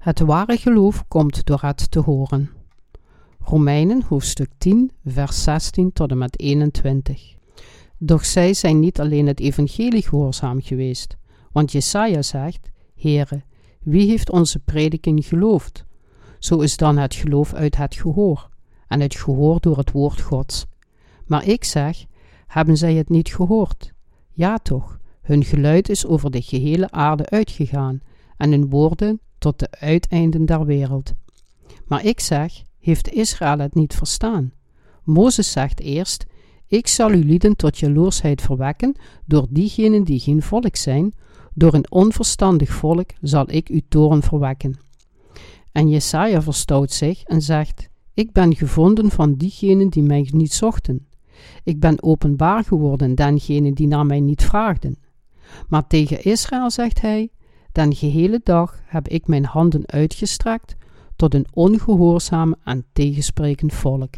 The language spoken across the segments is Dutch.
Het ware geloof komt door het te horen. Romeinen hoofdstuk 10, vers 16 tot en met 21. Doch zij zijn niet alleen het evangelie gehoorzaam geweest, want Jesaja zegt, Heere, wie heeft onze prediking geloofd? Zo is dan het geloof uit het gehoor, en het gehoor door het woord Gods. Maar ik zeg, hebben zij het niet gehoord? Ja toch, hun geluid is over de gehele aarde uitgegaan, en hun woorden tot de uiteinden der wereld. Maar ik zeg, heeft Israël het niet verstaan? Mozes zegt eerst, ik zal uw lieden tot jaloersheid verwekken door diegenen die geen volk zijn, door een onverstandig volk zal ik uw toren verwekken. En Jesaja verstout zich en zegt, ik ben gevonden van diegenen die mij niet zochten. Ik ben openbaar geworden dengenen die naar mij niet vraagden. Maar tegen Israël zegt hij, Den gehele dag heb ik mijn handen uitgestrekt tot een ongehoorzaam en tegensprekend volk.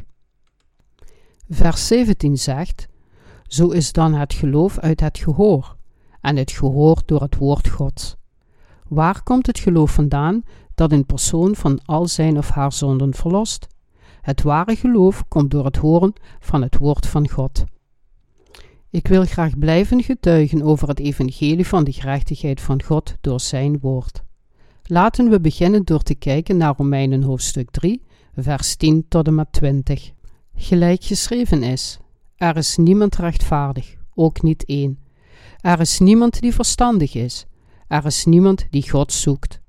Vers 17 zegt: Zo is dan het geloof uit het gehoor, en het gehoor door het woord Gods. Waar komt het geloof vandaan dat een persoon van al zijn of haar zonden verlost? Het ware geloof komt door het horen van het woord van God. Ik wil graag blijven getuigen over het evangelie van de gerechtigheid van God door zijn woord. Laten we beginnen door te kijken naar Romeinen hoofdstuk 3, vers 10 tot en met 20. Gelijk geschreven is: Er is niemand rechtvaardig, ook niet één. Er is niemand die verstandig is. Er is niemand die God zoekt.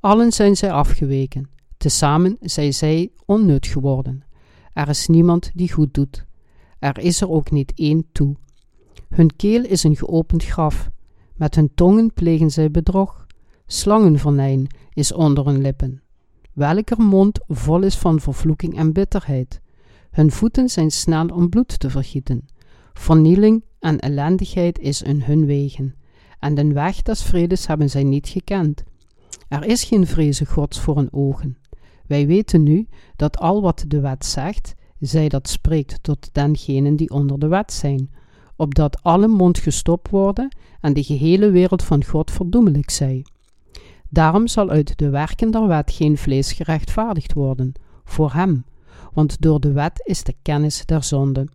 Allen zijn zij afgeweken. Tezamen zijn zij onnut geworden. Er is niemand die goed doet. Er is er ook niet één toe. Hun keel is een geopend graf. Met hun tongen plegen zij bedrog. Slangenvernijn is onder hun lippen. Welker mond vol is van vervloeking en bitterheid. Hun voeten zijn snel om bloed te vergieten. Vernieling en ellendigheid is in hun wegen. En den weg des vredes hebben zij niet gekend. Er is geen vreze Gods voor hun ogen. Wij weten nu dat al wat de wet zegt, zij dat spreekt tot dengenen die onder de wet zijn, opdat alle mond gestopt worden en de gehele wereld van God verdoemelijk zij. Daarom zal uit de werken der wet geen vlees gerechtvaardigd worden, voor hem, want door de wet is de kennis der zonde.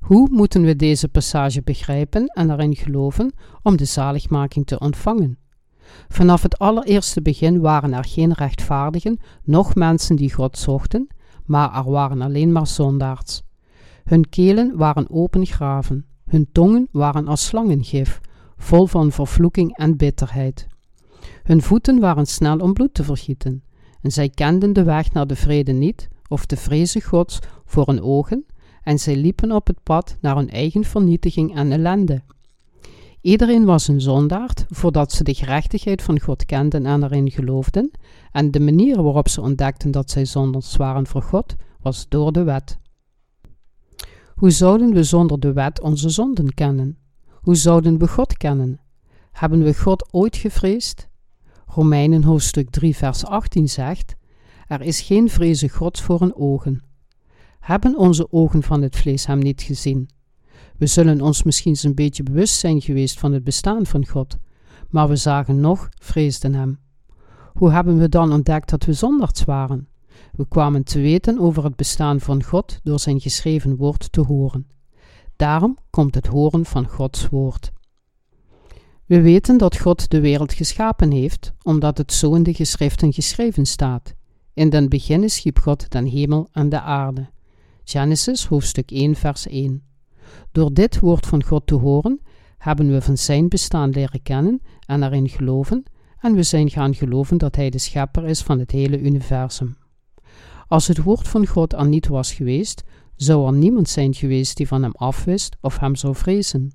Hoe moeten we deze passage begrijpen en erin geloven om de zaligmaking te ontvangen? Vanaf het allereerste begin waren er geen rechtvaardigen, noch mensen die God zochten, maar er waren alleen maar zondaars. Hun kelen waren open graven, hun tongen waren als slangengif, vol van vervloeking en bitterheid. Hun voeten waren snel om bloed te vergieten, en zij kenden de weg naar de vrede niet, of de vreze Gods voor hun ogen, en zij liepen op het pad naar hun eigen vernietiging en ellende. Iedereen was een zondaard voordat ze de gerechtigheid van God kenden en erin geloofden, en de manier waarop ze ontdekten dat zij zondaars waren voor God was door de wet. Hoe zouden we zonder de wet onze zonden kennen? Hoe zouden we God kennen? Hebben we God ooit gevreesd? Romeinen hoofdstuk 3 vers 18 zegt, er is geen vreze Gods voor een ogen. Hebben onze ogen van het vlees hem niet gezien? We zullen ons misschien een beetje bewust zijn geweest van het bestaan van God, maar we zagen nog, vreesden hem. Hoe hebben we dan ontdekt dat we zondags waren? We kwamen te weten over het bestaan van God door zijn geschreven woord te horen. Daarom komt het horen van Gods woord. We weten dat God de wereld geschapen heeft, omdat het zo in de geschriften geschreven staat. In den beginnen schiep God den hemel en de aarde. Genesis hoofdstuk 1 vers 1. Door dit woord van God te horen, hebben we van zijn bestaan leren kennen en erin geloven, en we zijn gaan geloven dat hij de schepper is van het hele universum. Als het woord van God er niet was geweest, zou er niemand zijn geweest die van hem afwist of hem zou vrezen.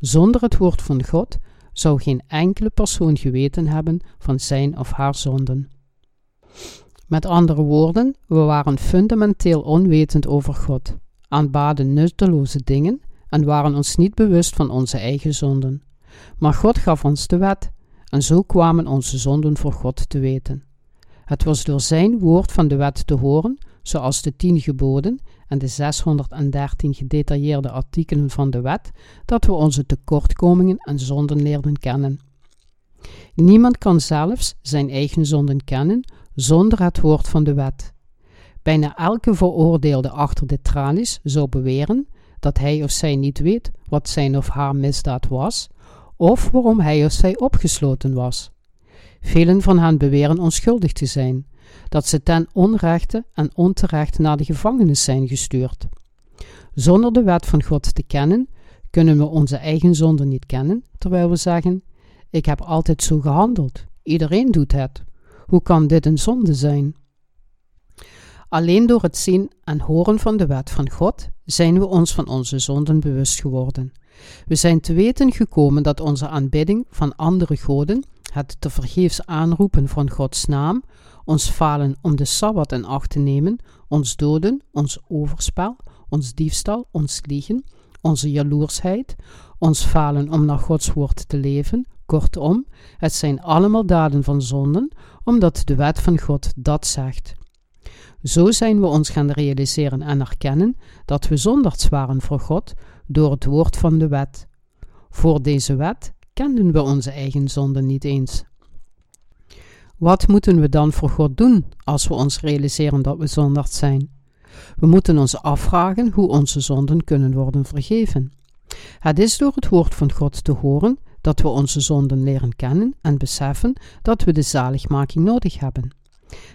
Zonder het woord van God zou geen enkele persoon geweten hebben van zijn of haar zonden. Met andere woorden, we waren fundamenteel onwetend over God, aanbaden nutteloze dingen en waren ons niet bewust van onze eigen zonden. Maar God gaf ons de wet, en zo kwamen onze zonden voor God te weten. Het was door zijn woord van de wet te horen, zoals de tien geboden en de 613 gedetailleerde artikelen van de wet, dat we onze tekortkomingen en zonden leerden kennen. Niemand kan zelfs zijn eigen zonden kennen zonder het woord van de wet. Bijna elke veroordeelde achter de tralies zou beweren dat hij of zij niet weet wat zijn of haar misdaad was, of waarom hij of zij opgesloten was. Velen van hen beweren onschuldig te zijn, dat ze ten onrechte en onterecht naar de gevangenis zijn gestuurd. Zonder de wet van God te kennen, kunnen we onze eigen zonde niet kennen, terwijl we zeggen: Ik heb altijd zo gehandeld, iedereen doet het. Hoe kan dit een zonde zijn? Alleen door het zien en horen van de wet van God zijn we ons van onze zonden bewust geworden. We zijn te weten gekomen dat onze aanbidding van andere goden, het te vergeefs aanroepen van Gods naam, ons falen om de Sabbat in acht te nemen, ons doden, ons overspel, ons diefstal, ons liegen, onze jaloersheid, ons falen om naar Gods woord te leven, kortom, het zijn allemaal daden van zonden, omdat de wet van God dat zegt. Zo zijn we ons gaan realiseren en erkennen dat we zondags waren voor God door het woord van de wet. Voor deze wet kenden we onze eigen zonden niet eens. Wat moeten we dan voor God doen als we ons realiseren dat we zondags zijn? We moeten ons afvragen hoe onze zonden kunnen worden vergeven. Het is door het woord van God te horen dat we onze zonden leren kennen en beseffen dat we de zaligmaking nodig hebben.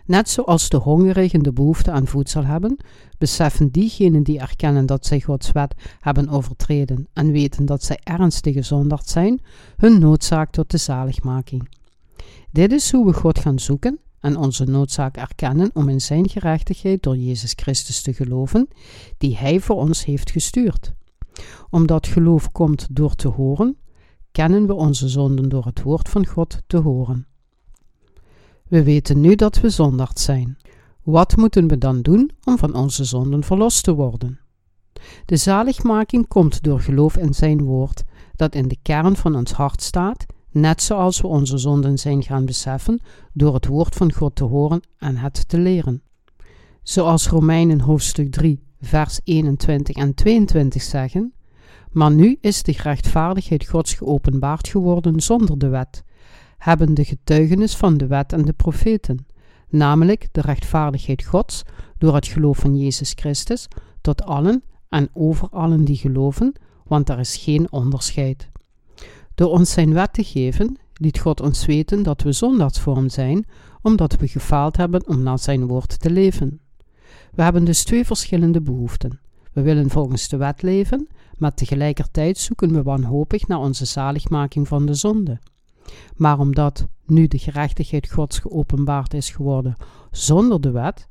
Net zoals de hongerigen de behoefte aan voedsel hebben, beseffen diegenen die erkennen dat zij Gods wet hebben overtreden en weten dat zij ernstige zondaard zijn, hun noodzaak tot de zaligmaking. Dit is hoe we God gaan zoeken en onze noodzaak erkennen om in Zijn gerechtigheid door Jezus Christus te geloven, die Hij voor ons heeft gestuurd. Omdat geloof komt door te horen, kennen we onze zonden door het woord van God te horen. We weten nu dat we zondaard zijn. Wat moeten we dan doen om van onze zonden verlost te worden? De zaligmaking komt door geloof in Zijn woord, dat in de kern van ons hart staat, net zoals we onze zonden zijn gaan beseffen door het woord van God te horen en het te leren. Zoals Romeinen hoofdstuk 3, vers 21 en 22 zeggen: Maar nu is de rechtvaardigheid Gods geopenbaard geworden zonder de wet, hebben de getuigenis van de wet en de profeten, namelijk de rechtvaardigheid Gods door het geloof van Jezus Christus, tot allen en over allen die geloven, want er is geen onderscheid. Door ons zijn wet te geven, liet God ons weten dat we zondags voor hem zijn, omdat we gefaald hebben om naar zijn woord te leven. We hebben dus twee verschillende behoeften. We willen volgens de wet leven, maar tegelijkertijd zoeken we wanhopig naar onze zaligmaking van de zonde. Maar omdat nu de gerechtigheid Gods geopenbaard is geworden zonder de wet,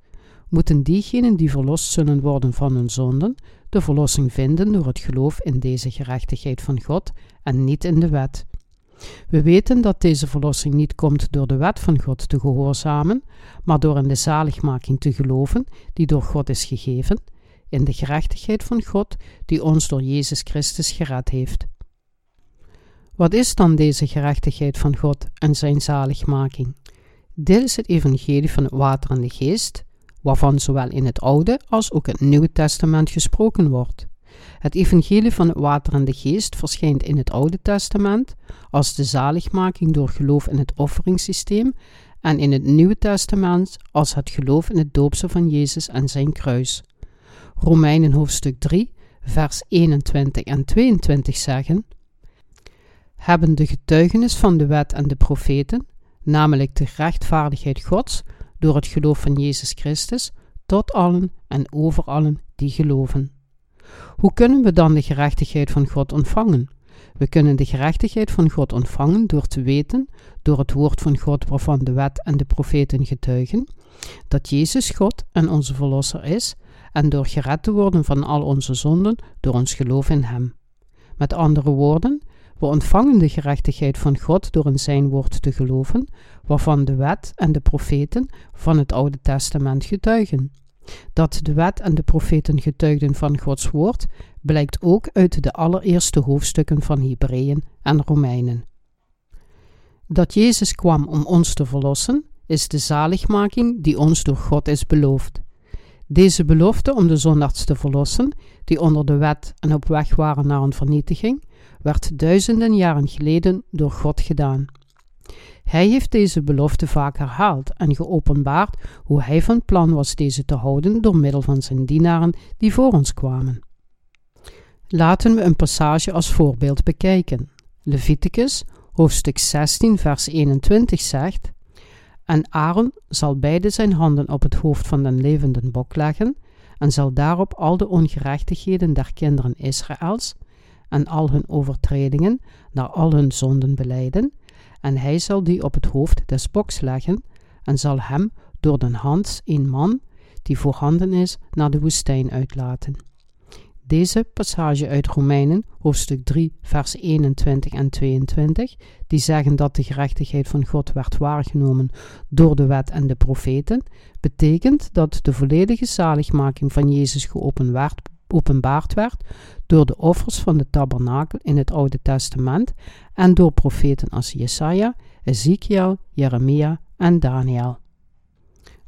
moeten diegenen die verlost zullen worden van hun zonden, de verlossing vinden door het geloof in deze gerechtigheid van God en niet in de wet. We weten dat deze verlossing niet komt door de wet van God te gehoorzamen, maar door in de zaligmaking te geloven die door God is gegeven, in de gerechtigheid van God die ons door Jezus Christus gered heeft. Wat is dan deze gerechtigheid van God en zijn zaligmaking? Dit is het evangelie van het water en de geest, waarvan zowel in het Oude als ook het Nieuwe Testament gesproken wordt. Het evangelie van het water en de geest verschijnt in het Oude Testament als de zaligmaking door geloof in het offeringssysteem en in het Nieuwe Testament als het geloof in het doopsel van Jezus en zijn kruis. Romeinen hoofdstuk 3, vers 21 en 22 zeggen: hebben de getuigenis van de wet en de profeten, namelijk de rechtvaardigheid Gods, door het geloof van Jezus Christus, tot allen en over allen die geloven. Hoe kunnen we dan de gerechtigheid van God ontvangen? We kunnen de gerechtigheid van God ontvangen door te weten, door het woord van God waarvan de wet en de profeten getuigen, dat Jezus God en onze Verlosser is, en door gered te worden van al onze zonden door ons geloof in Hem. Met andere woorden, we ontvangen de gerechtigheid van God door in Zijn woord te geloven, waarvan de wet en de profeten van het Oude Testament getuigen. Dat de wet en de profeten getuigden van Gods woord, blijkt ook uit de allereerste hoofdstukken van Hebreeën en Romeinen. Dat Jezus kwam om ons te verlossen, is de zaligmaking die ons door God is beloofd. Deze belofte om de zondags te verlossen, die onder de wet en op weg waren naar een vernietiging, werd duizenden jaren geleden door God gedaan. Hij heeft deze belofte vaak herhaald en geopenbaard hoe hij van plan was deze te houden door middel van zijn dienaren die voor ons kwamen. Laten we een passage als voorbeeld bekijken. Leviticus, hoofdstuk 16, vers 21 zegt: En Aaron zal beide zijn handen op het hoofd van den levende bok leggen, en zal daarop al de ongerechtigheden der kinderen Israëls en al hun overtredingen naar al hun zonden beleiden, en hij zal die op het hoofd des boks leggen, en zal hem door den hand een man, die voorhanden is, naar de woestijn uitlaten. Deze passage uit Romeinen, hoofdstuk 3, vers 21 en 22, die zeggen dat de gerechtigheid van God werd waargenomen door de wet en de profeten, betekent dat de volledige zaligmaking van Jezus geopenbaard werd door de offers van de tabernakel in het Oude Testament en door profeten als Jesaja, Ezekiel, Jeremia en Daniel.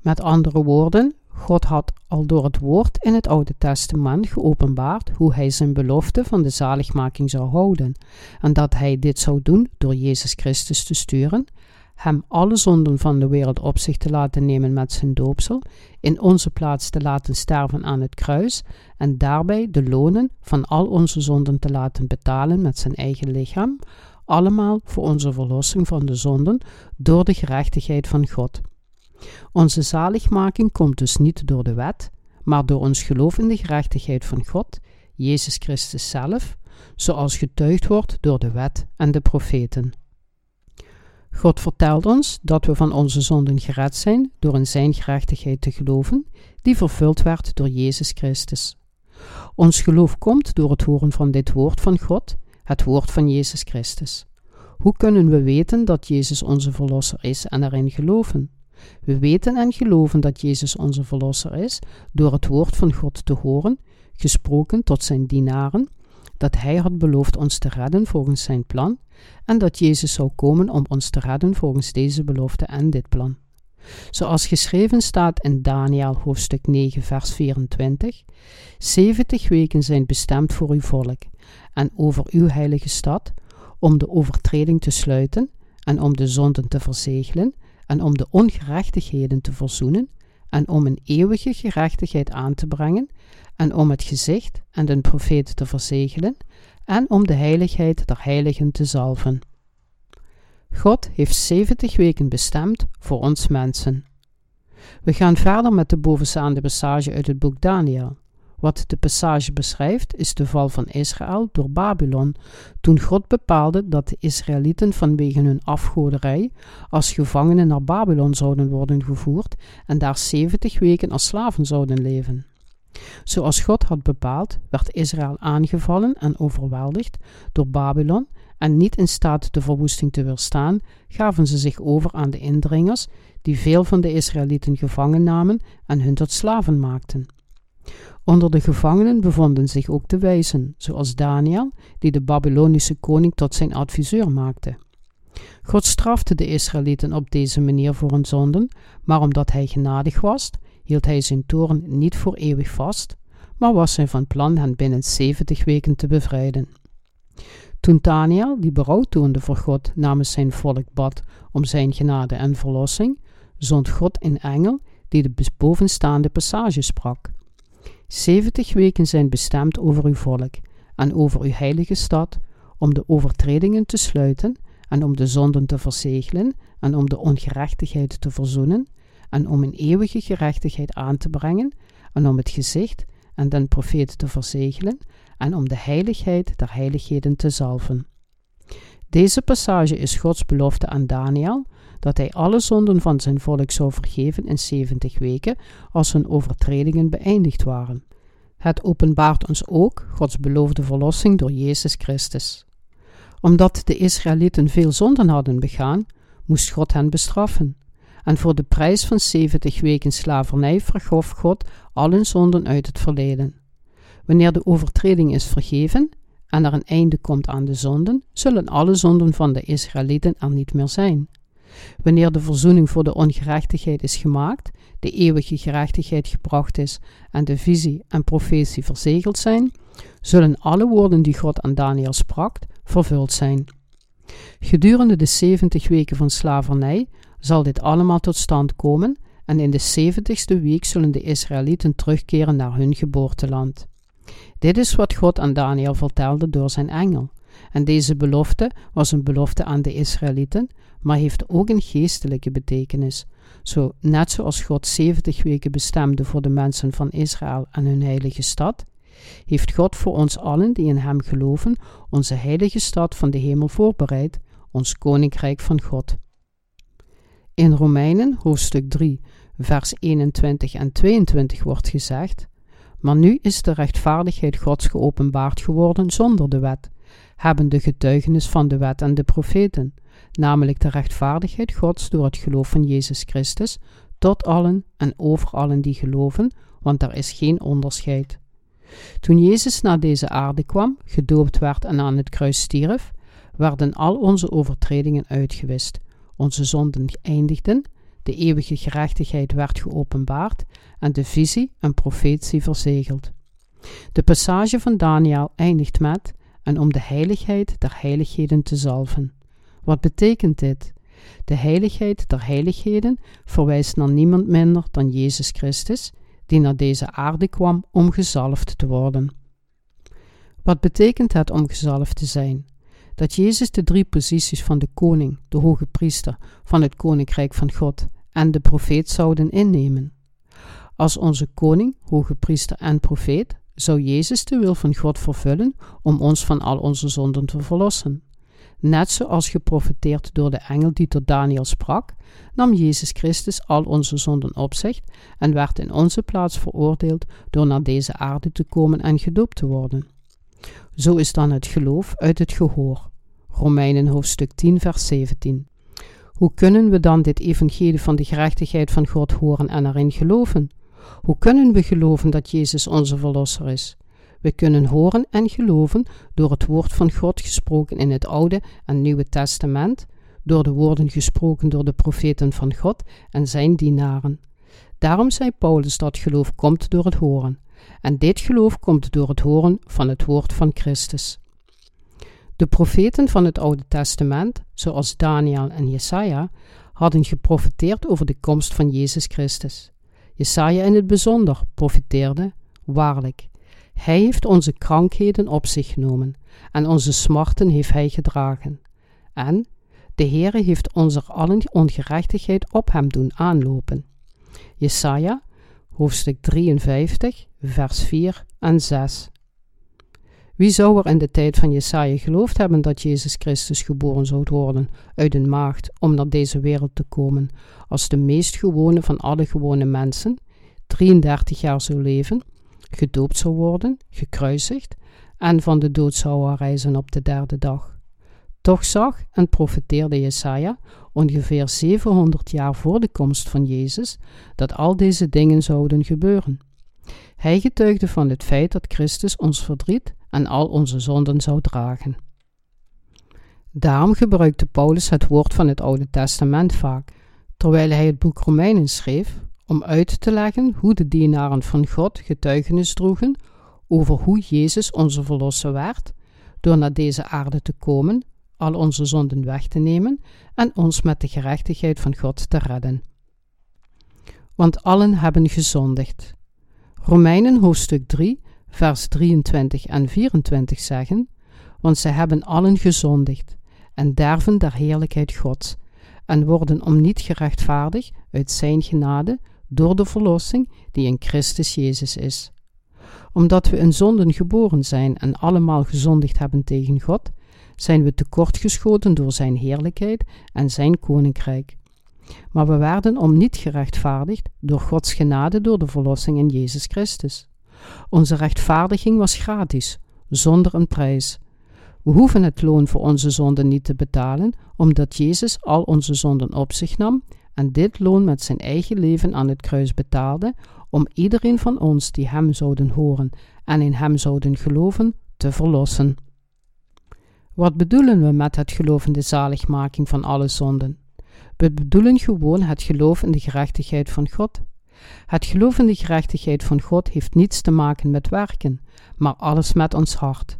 Met andere woorden, God had al door het woord in het Oude Testament geopenbaard hoe hij zijn belofte van de zaligmaking zou houden, en dat hij dit zou doen door Jezus Christus te sturen, hem alle zonden van de wereld op zich te laten nemen met zijn doopsel, in onze plaats te laten sterven aan het kruis en daarbij de lonen van al onze zonden te laten betalen met zijn eigen lichaam, allemaal voor onze verlossing van de zonden door de gerechtigheid van God. Onze zaligmaking komt dus niet door de wet, maar door ons geloof in de gerechtigheid van God, Jezus Christus zelf, zoals getuigd wordt door de wet en de profeten. God vertelt ons dat we van onze zonden gered zijn door in Zijn gerechtigheid te geloven, die vervuld werd door Jezus Christus. Ons geloof komt door het horen van dit woord van God, het woord van Jezus Christus. Hoe kunnen we weten dat Jezus onze Verlosser is en erin geloven? We weten en geloven dat Jezus onze Verlosser is door het woord van God te horen, gesproken tot zijn dienaren, dat Hij had beloofd ons te redden volgens zijn plan en dat Jezus zou komen om ons te redden volgens deze belofte en dit plan. Zoals geschreven staat in Daniel hoofdstuk 9 vers 24, 70 weken zijn bestemd voor uw volk en over uw heilige stad, om de overtreding te sluiten en om de zonden te verzegelen en om de ongerechtigheden te verzoenen en om een eeuwige gerechtigheid aan te brengen en om het gezicht en den profeet te verzegelen en om de heiligheid der heiligen te zalven. God heeft 70 weken bestemd voor ons mensen. We gaan verder met de bovenstaande passage uit het boek Daniel. Wat de passage beschrijft is de val van Israël door Babylon, toen God bepaalde dat de Israëlieten vanwege hun afgoderij als gevangenen naar Babylon zouden worden gevoerd en daar 70 weken als slaven zouden leven. Zoals God had bepaald, werd Israël aangevallen en overweldigd door Babylon en niet in staat de verwoesting te weerstaan, gaven ze zich over aan de indringers, die veel van de Israëlieten gevangen namen en hun tot slaven maakten. Onder de gevangenen bevonden zich ook de wijzen, zoals Daniel, die de Babylonische koning tot zijn adviseur maakte. God strafte de Israëlieten op deze manier voor hun zonden, maar omdat hij genadig was, hield hij zijn toorn niet voor eeuwig vast, maar was hij van plan hen binnen zeventig weken te bevrijden. Toen Daniel, die berouw toonde voor God, namens zijn volk bad om zijn genade en verlossing, zond God een engel die de bovenstaande passage sprak. Zeventig weken zijn bestemd over uw volk en over uw heilige stad, om de overtredingen te sluiten en om de zonden te verzegelen en om de ongerechtigheid te verzoenen en om een eeuwige gerechtigheid aan te brengen en om het gezicht en den profeet te verzegelen en om de heiligheid der heiligheden te zalven. Deze passage is Gods belofte aan Daniel dat hij alle zonden van zijn volk zou vergeven in 70 weken als hun overtredingen beëindigd waren. Het openbaart ons ook Gods beloofde verlossing door Jezus Christus. Omdat de Israëlieten veel zonden hadden begaan, moest God hen bestraffen. En voor de prijs van 70 weken slavernij vergof God al hun zonden uit het verleden. Wanneer de overtreding is vergeven en er een einde komt aan de zonden, zullen alle zonden van de Israëlieten er niet meer zijn. Wanneer de verzoening voor de ongerechtigheid is gemaakt, de eeuwige gerechtigheid gebracht is en de visie en profetie verzegeld zijn, zullen alle woorden die God aan Daniel sprak, vervuld zijn. Gedurende de 70 weken van slavernij zal dit allemaal tot stand komen en in de 70ste week zullen de Israëlieten terugkeren naar hun geboorteland. Dit is wat God aan Daniel vertelde door zijn engel. En deze belofte was een belofte aan de Israëlieten, maar heeft ook een geestelijke betekenis. Zo, net zoals God 70 weken bestemde voor de mensen van Israël en hun heilige stad, heeft God voor ons allen die in Hem geloven onze heilige stad van de hemel voorbereid, ons koninkrijk van God. In Romeinen hoofdstuk 3, vers 21 en 22 wordt gezegd: Maar nu is de rechtvaardigheid Gods geopenbaard geworden zonder de wet, hebben de getuigenis van de wet en de profeten, namelijk de rechtvaardigheid Gods door het geloof van Jezus Christus, tot allen en over allen die geloven, want er is geen onderscheid. Toen Jezus naar deze aarde kwam, gedoopt werd en aan het kruis stierf, werden al onze overtredingen uitgewist, onze zonden eindigden, de eeuwige gerechtigheid werd geopenbaard en de visie en profetie verzegeld. De passage van Daniel eindigt met: en om de heiligheid der heiligheden te zalven. Wat betekent dit? De heiligheid der heiligheden verwijst naar niemand minder dan Jezus Christus, die naar deze aarde kwam om gezalfd te worden. Wat betekent het om gezalfd te zijn? Dat Jezus de drie posities van de koning, de hoge priester, van het koninkrijk van God en de profeet zouden innemen. Als onze koning, hoge priester en profeet zou Jezus de wil van God vervullen om ons van al onze zonden te verlossen. Net zoals geprofeteerd door de engel die tot Daniel sprak, nam Jezus Christus al onze zonden op zich en werd in onze plaats veroordeeld door naar deze aarde te komen en gedoopt te worden. Zo is dan het geloof uit het gehoor. Romeinen hoofdstuk 10, vers 17. Hoe kunnen we dan dit evangelie van de gerechtigheid van God horen en erin geloven? Hoe kunnen we geloven dat Jezus onze Verlosser is? We kunnen horen en geloven door het woord van God gesproken in het Oude en Nieuwe Testament, door de woorden gesproken door de profeten van God en zijn dienaren. Daarom zei Paulus dat geloof komt door het horen. En dit geloof komt door het horen van het woord van Christus. De profeten van het Oude Testament, zoals Daniel en Jesaja, hadden geprofeteerd over de komst van Jezus Christus. Jesaja in het bijzonder profiteerde, waarlijk, hij heeft onze krankheden op zich genomen en onze smarten heeft hij gedragen. En de Heere heeft onze allen ongerechtigheid op hem doen aanlopen. Jesaja, hoofdstuk 53, vers 4 en 6. Wie zou er in de tijd van Jesaja geloofd hebben dat Jezus Christus geboren zou worden uit een maagd om naar deze wereld te komen, als de meest gewone van alle gewone mensen, 33 jaar zou leven, gedoopt zou worden, gekruisigd en van de dood zou reizen op de derde dag. Toch zag en profeteerde Jesaja ongeveer 700 jaar voor de komst van Jezus dat al deze dingen zouden gebeuren. Hij getuigde van het feit dat Christus ons verdriet en al onze zonden zou dragen. Daarom gebruikte Paulus het woord van het Oude Testament vaak, terwijl hij het boek Romeinen schreef, om uit te leggen hoe de dienaren van God getuigenis droegen over hoe Jezus onze verlosser werd, door naar deze aarde te komen, al onze zonden weg te nemen en ons met de gerechtigheid van God te redden. Want allen hebben gezondigd. Romeinen hoofdstuk 3, vers 23 en 24 zeggen: Want zij hebben allen gezondigd en derven der heerlijkheid Gods en worden om niet gerechtvaardigd uit Zijn genade door de verlossing die in Christus Jezus is. Omdat we in zonden geboren zijn en allemaal gezondigd hebben tegen God, zijn we tekortgeschoten door Zijn heerlijkheid en Zijn koninkrijk. Maar we werden om niet gerechtvaardigd door Gods genade door de verlossing in Jezus Christus. Onze rechtvaardiging was gratis, zonder een prijs. We hoeven het loon voor onze zonden niet te betalen, omdat Jezus al onze zonden op zich nam en dit loon met zijn eigen leven aan het kruis betaalde, om iedereen van ons die hem zouden horen en in hem zouden geloven, te verlossen. Wat bedoelen we met het geloof in de zaligmaking van alle zonden? We bedoelen gewoon het geloof in de gerechtigheid van God. Het geloof in de gerechtigheid van God heeft niets te maken met werken, maar alles met ons hart.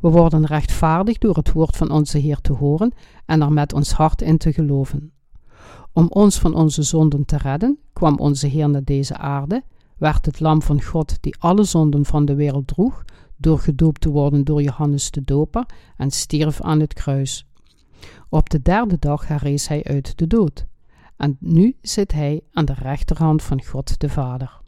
We worden rechtvaardig door het woord van onze Heer te horen en er met ons hart in te geloven. Om ons van onze zonden te redden, kwam onze Heer naar deze aarde, werd het lam van God die alle zonden van de wereld droeg, door gedoopt te worden door Johannes de Doper en stierf aan het kruis. Op de derde dag herrees hij uit de dood. En nu zit hij aan de rechterhand van God de Vader.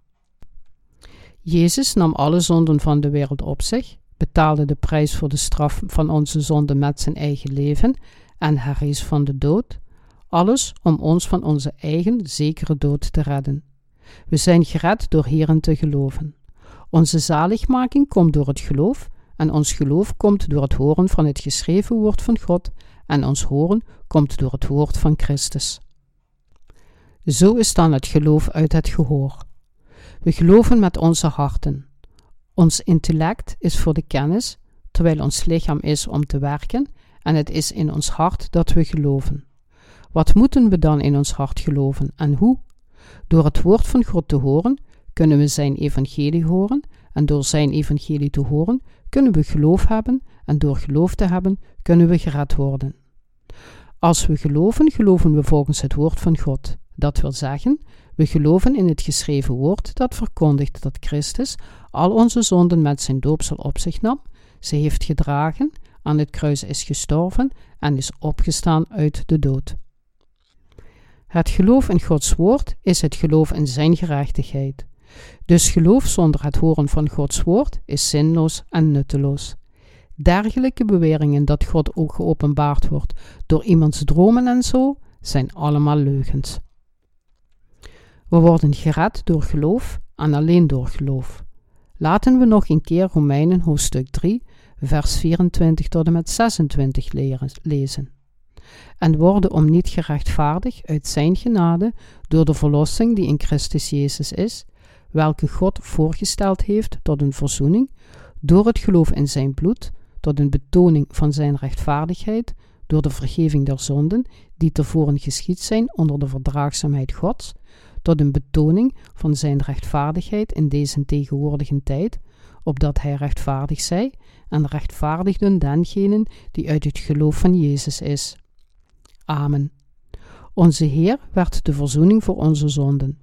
Jezus nam alle zonden van de wereld op zich, betaalde de prijs voor de straf van onze zonden met zijn eigen leven en herrees van de dood, alles om ons van onze eigen zekere dood te redden. We zijn gered door hierin te geloven. Onze zaligmaking komt door het geloof en ons geloof komt door het horen van het geschreven woord van God en ons horen komt door het woord van Christus. Zo is dan het geloof uit het gehoor. We geloven met onze harten. Ons intellect is voor de kennis, terwijl ons lichaam is om te werken, en het is in ons hart dat we geloven. Wat moeten we dan in ons hart geloven en hoe? Door het woord van God te horen, kunnen we zijn evangelie horen, en door zijn evangelie te horen, kunnen we geloof hebben, en door geloof te hebben, kunnen we gered worden. Als we geloven, geloven we volgens het woord van God. Dat wil zeggen, we geloven in het geschreven woord dat verkondigt dat Christus al onze zonden met zijn doopsel op zich nam, ze heeft gedragen, aan het kruis is gestorven en is opgestaan uit de dood. Het geloof in Gods woord is het geloof in zijn gerechtigheid. Dus geloof zonder het horen van Gods woord is zinloos en nutteloos. Dergelijke beweringen dat God ook geopenbaard wordt door iemands dromen en zo, zijn allemaal leugens. We worden gered door geloof en alleen door geloof. Laten we nog een keer Romeinen hoofdstuk 3, vers 24 tot en met 26 leren, lezen. En worden om niet gerechtvaardigd uit zijn genade door de verlossing die in Christus Jezus is, welke God voorgesteld heeft tot een verzoening, door het geloof in zijn bloed, tot een betoning van zijn rechtvaardigheid, door de vergeving der zonden, die tevoren geschied zijn onder de verdraagzaamheid Gods, tot een betoning van zijn rechtvaardigheid in deze tegenwoordige tijd, opdat hij rechtvaardig zij en rechtvaardigden dengenen die uit het geloof van Jezus is. Amen. Onze Heer werd de verzoening voor onze zonden.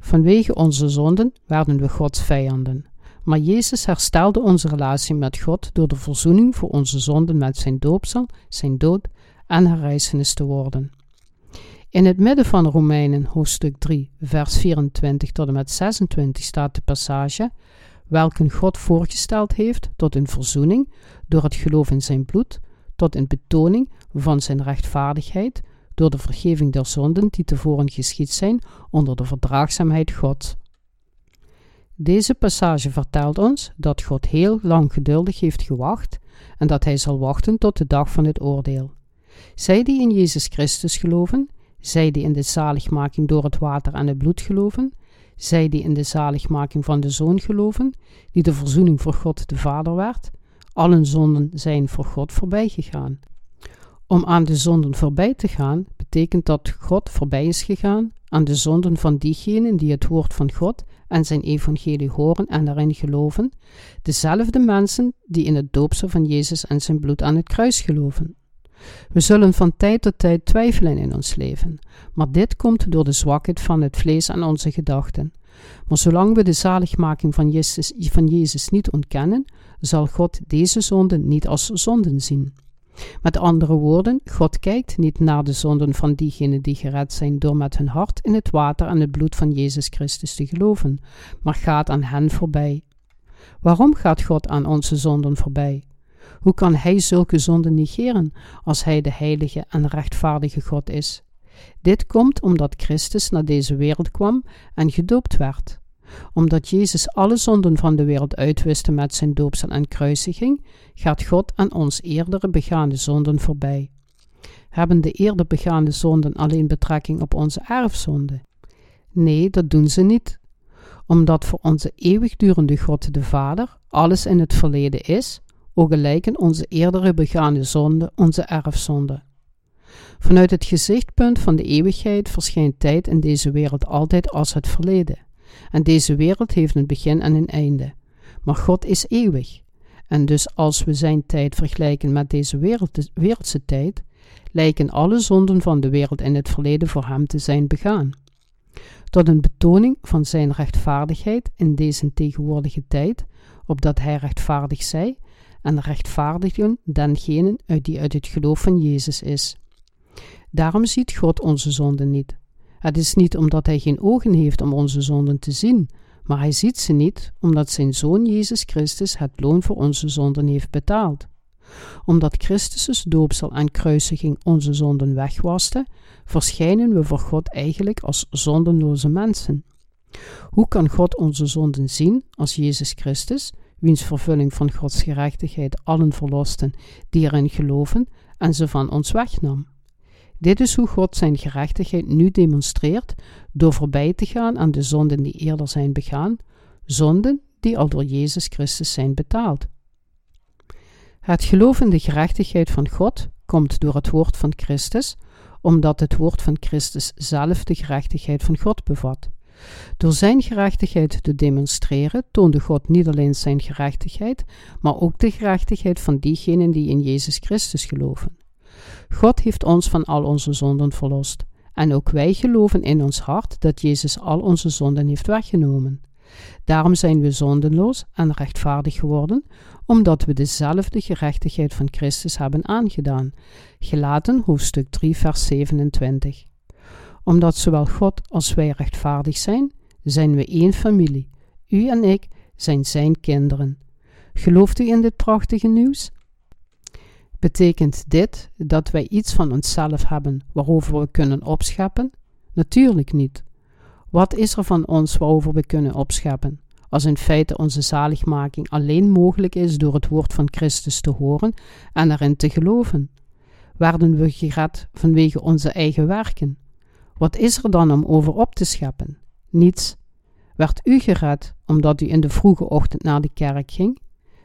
Vanwege onze zonden werden we Gods vijanden. Maar Jezus herstelde onze relatie met God door de verzoening voor onze zonden met zijn doopsel, zijn dood en herrijzenis te worden. In het midden van Romeinen hoofdstuk 3, vers 24 tot en met 26 staat de passage welke God voorgesteld heeft tot een verzoening door het geloof in zijn bloed, tot een betoning van zijn rechtvaardigheid, door de vergeving der zonden die tevoren geschied zijn onder de verdraagzaamheid God. Deze passage vertelt ons dat God heel lang geduldig heeft gewacht en dat hij zal wachten tot de dag van het oordeel. Zij die in Jezus Christus geloven, zij die in de zaligmaking door het water en het bloed geloven, zij die in de zaligmaking van de Zoon geloven, die de verzoening voor God de Vader werd, allen zonden zijn voor God voorbij gegaan. Om aan de zonden voorbij te gaan, betekent dat God voorbij is gegaan aan de zonden van diegenen die het woord van God en zijn evangelie horen en daarin geloven, dezelfde mensen die in het doopsel van Jezus en zijn bloed aan het kruis geloven. We zullen van tijd tot tijd twijfelen in ons leven, maar dit komt door de zwakheid van het vlees en onze gedachten. Maar zolang we de zaligmaking van Jezus, van Jezus niet ontkennen, zal God deze zonden niet als zonden zien. Met andere woorden, God kijkt niet naar de zonden van diegenen die gered zijn door met hun hart in het water en het bloed van Jezus Christus te geloven, maar gaat aan hen voorbij. Waarom gaat God aan onze zonden voorbij? Hoe kan Hij zulke zonden negeren als Hij de heilige en rechtvaardige God is? Dit komt omdat Christus naar deze wereld kwam en gedoopt werd. Omdat Jezus alle zonden van de wereld uitwiste met zijn doopsel en kruisiging, gaat God aan ons eerdere begaande zonden voorbij. Hebben de eerder begaande zonden alleen betrekking op onze erfzonde? Nee, dat doen ze niet. Omdat voor onze eeuwigdurende God de Vader alles in het verleden is, ook gelijken onze eerdere begaande zonden onze erfzonde. Vanuit het gezichtpunt van de eeuwigheid verschijnt tijd in deze wereld altijd als het verleden. En deze wereld heeft een begin en een einde. Maar God is eeuwig. En dus als we zijn tijd vergelijken met deze wereld, wereldse tijd, lijken alle zonden van de wereld in het verleden voor hem te zijn begaan. Tot een betoning van zijn rechtvaardigheid in deze tegenwoordige tijd, opdat hij rechtvaardig zij en rechtvaardigen dengenen uit die uit het geloof van Jezus is. Daarom ziet God onze zonden niet. Het is niet omdat hij geen ogen heeft om onze zonden te zien, maar hij ziet ze niet omdat zijn Zoon Jezus Christus het loon voor onze zonden heeft betaald. Omdat Christus' doopsel en kruisiging onze zonden wegwaste, verschijnen we voor God eigenlijk als zondenloze mensen. Hoe kan God onze zonden zien als Jezus Christus, wiens vervulling van Gods gerechtigheid allen verlosten die erin geloven en ze van ons wegnam? Dit is hoe God zijn gerechtigheid nu demonstreert door voorbij te gaan aan de zonden die eerder zijn begaan, zonden die al door Jezus Christus zijn betaald. Het geloof in de gerechtigheid van God komt door het woord van Christus, omdat het woord van Christus zelf de gerechtigheid van God bevat. Door zijn gerechtigheid te demonstreren toonde God niet alleen zijn gerechtigheid, maar ook de gerechtigheid van diegenen die in Jezus Christus geloven. God heeft ons van al onze zonden verlost. En ook wij geloven in ons hart dat Jezus al onze zonden heeft weggenomen. Daarom zijn we zondenloos en rechtvaardig geworden, omdat we dezelfde gerechtigheid van Christus hebben aangedaan. Gelaten hoofdstuk 3, vers 27. Omdat zowel God als wij rechtvaardig zijn, zijn we één familie. U en ik zijn zijn kinderen. Gelooft u in dit prachtige nieuws? Betekent dit dat wij iets van onszelf hebben waarover we kunnen opscheppen? Natuurlijk niet. Wat is er van ons waarover we kunnen opscheppen, als in feite onze zaligmaking alleen mogelijk is door het woord van Christus te horen en erin te geloven? Werden we gered vanwege onze eigen werken? Wat is er dan om over op te scheppen? Niets. Werd u gered omdat u in de vroege ochtend naar de kerk ging?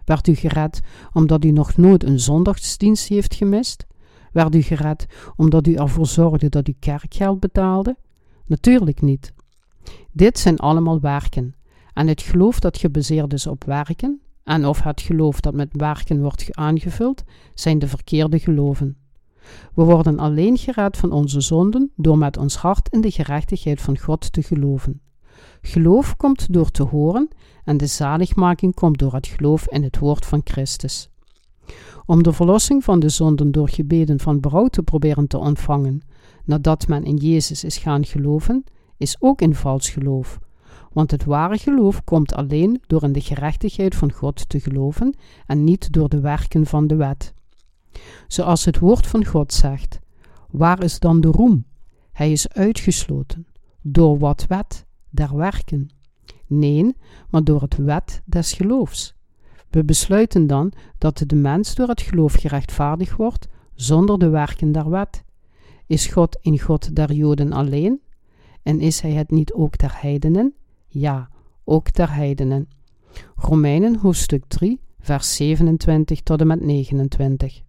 Werd u gered omdat u nog nooit een zondagsdienst heeft gemist? Werd u gered omdat u ervoor zorgde dat u kerkgeld betaalde? Natuurlijk niet. Dit zijn allemaal werken. En het geloof dat gebaseerd is op werken, en of het geloof dat met werken wordt aangevuld, zijn de verkeerde geloven. We worden alleen gered van onze zonden door met ons hart in de gerechtigheid van God te geloven. Geloof komt door te horen en de zaligmaking komt door het geloof in het woord van Christus. Om de verlossing van de zonden door gebeden van berouw te proberen te ontvangen, nadat men in Jezus is gaan geloven, is ook een vals geloof. Want het ware geloof komt alleen door in de gerechtigheid van God te geloven en niet door de werken van de wet. Zoals het woord van God zegt: Waar is dan de roem? Hij is uitgesloten. Door wat wet? Der werken. Nee, maar door het wet des geloofs. We besluiten dan dat de mens door het geloof gerechtvaardigd wordt zonder de werken der wet. Is God een God der Joden alleen? En is hij het niet ook der heidenen? Ja, ook der heidenen. Romeinen hoofdstuk 3, vers 27 tot en met 29.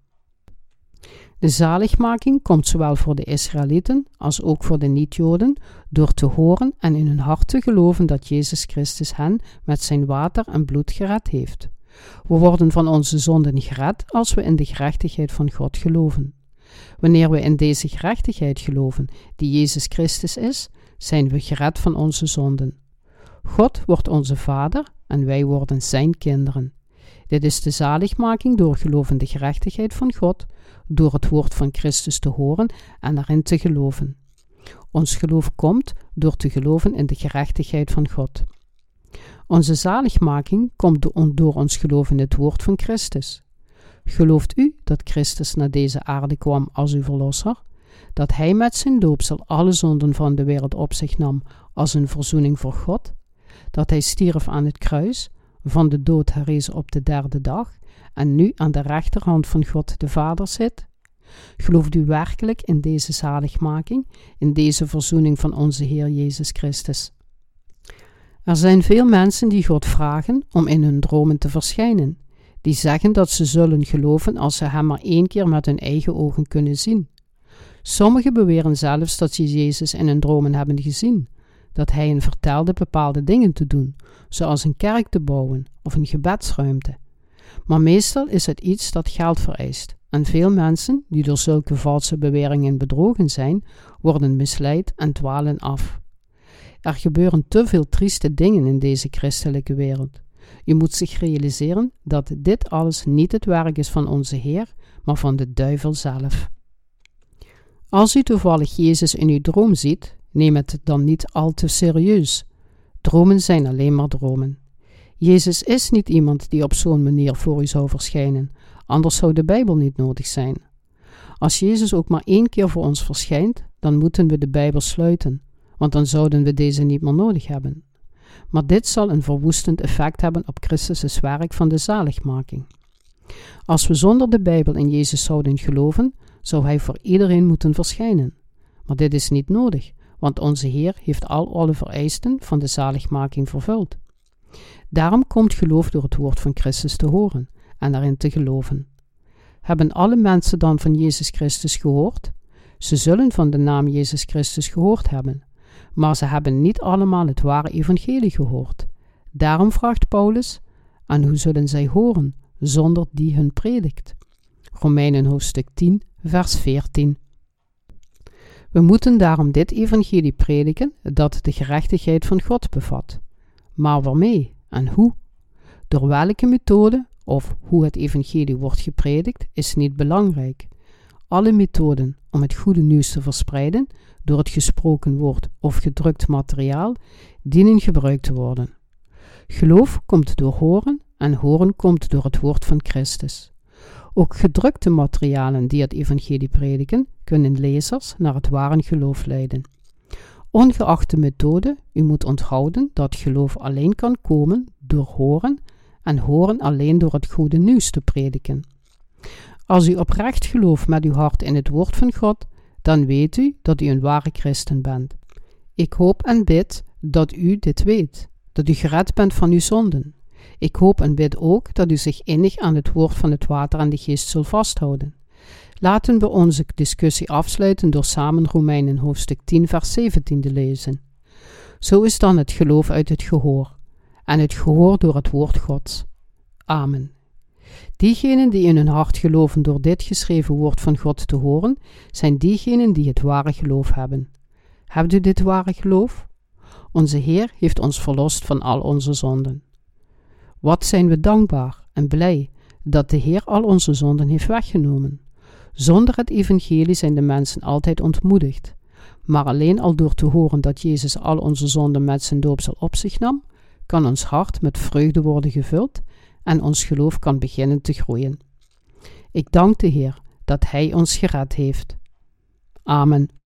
De zaligmaking komt zowel voor de Israëlieten als ook voor de niet-Joden door te horen en in hun hart te geloven dat Jezus Christus hen met zijn water en bloed gered heeft. We worden van onze zonden gered als we in de gerechtigheid van God geloven. Wanneer we in deze gerechtigheid geloven, die Jezus Christus is, zijn we gered van onze zonden. God wordt onze Vader en wij worden Zijn kinderen. Dit is de zaligmaking door in de gerechtigheid van God, door het woord van Christus te horen en erin te geloven. Ons geloof komt door te geloven in de gerechtigheid van God. Onze zaligmaking komt door ons geloof in het woord van Christus. Gelooft u dat Christus naar deze aarde kwam als uw verlosser? Dat hij met zijn doopsel alle zonden van de wereld op zich nam als een verzoening voor God? Dat hij stierf aan het kruis, van de dood herrees op de derde dag en nu aan de rechterhand van God de Vader zit? Gelooft u werkelijk in deze zaligmaking, in deze verzoening van onze Heer Jezus Christus? Er zijn veel mensen die God vragen om in hun dromen te verschijnen, die zeggen dat ze zullen geloven als ze Hem maar één keer met hun eigen ogen kunnen zien. Sommigen beweren zelfs dat ze Jezus in hun dromen hebben gezien, dat Hij hen vertelde bepaalde dingen te doen, zoals een kerk te bouwen of een gebedsruimte. Maar meestal is het iets dat geld vereist. En veel mensen die door zulke valse beweringen bedrogen zijn, worden misleid en dwalen af. Er gebeuren te veel trieste dingen in deze christelijke wereld. Je moet zich realiseren dat dit alles niet het werk is van onze Heer, maar van de duivel zelf. Als u toevallig Jezus in uw droom ziet, neem het dan niet al te serieus. Dromen zijn alleen maar dromen. Jezus is niet iemand die op zo'n manier voor u zou verschijnen, anders zou de Bijbel niet nodig zijn. Als Jezus ook maar één keer voor ons verschijnt, dan moeten we de Bijbel sluiten, want dan zouden we deze niet meer nodig hebben. Maar dit zal een verwoestend effect hebben op Christus' werk van de zaligmaking. Als we zonder de Bijbel in Jezus zouden geloven, zou Hij voor iedereen moeten verschijnen. Maar dit is niet nodig, want onze Heer heeft al alle vereisten van de zaligmaking vervuld. Daarom komt geloof door het woord van Christus te horen en erin te geloven. Hebben alle mensen dan van Jezus Christus gehoord? Ze zullen van de naam Jezus Christus gehoord hebben, maar ze hebben niet allemaal het ware evangelie gehoord. Daarom vraagt Paulus: En hoe zullen zij horen zonder die hun predikt? Romeinen hoofdstuk 10, vers 14. We moeten daarom dit evangelie prediken dat de gerechtigheid van God bevat. Maar waarmee en hoe? Door welke methode of hoe het evangelie wordt gepredikt is niet belangrijk. Alle methoden om het goede nieuws te verspreiden door het gesproken woord of gedrukt materiaal dienen gebruikt te worden. Geloof komt door horen en horen komt door het woord van Christus. Ook gedrukte materialen die het evangelie prediken, kunnen lezers naar het ware geloof leiden. Ongeacht de methode, u moet onthouden dat geloof alleen kan komen door horen en horen alleen door het goede nieuws te prediken. Als u oprecht gelooft met uw hart in het woord van God, dan weet u dat u een ware christen bent. Ik hoop en bid dat u dit weet, dat u gered bent van uw zonden. Ik hoop en bid ook dat u zich innig aan het woord van het water en de geest zult vasthouden. Laten we onze discussie afsluiten door samen Romeinen hoofdstuk 10 vers 17 te lezen. Zo is dan het geloof uit het gehoor, en het gehoor door het woord Gods. Amen. Diegenen die in hun hart geloven door dit geschreven woord van God te horen, zijn diegenen die het ware geloof hebben. Hebt u dit ware geloof? Onze Heer heeft ons verlost van al onze zonden. Wat zijn we dankbaar en blij dat de Heer al onze zonden heeft weggenomen. Zonder het evangelie zijn de mensen altijd ontmoedigd. Maar alleen al door te horen dat Jezus al onze zonden met zijn doopsel op zich nam, kan ons hart met vreugde worden gevuld en ons geloof kan beginnen te groeien. Ik dank de Heer dat Hij ons gered heeft. Amen.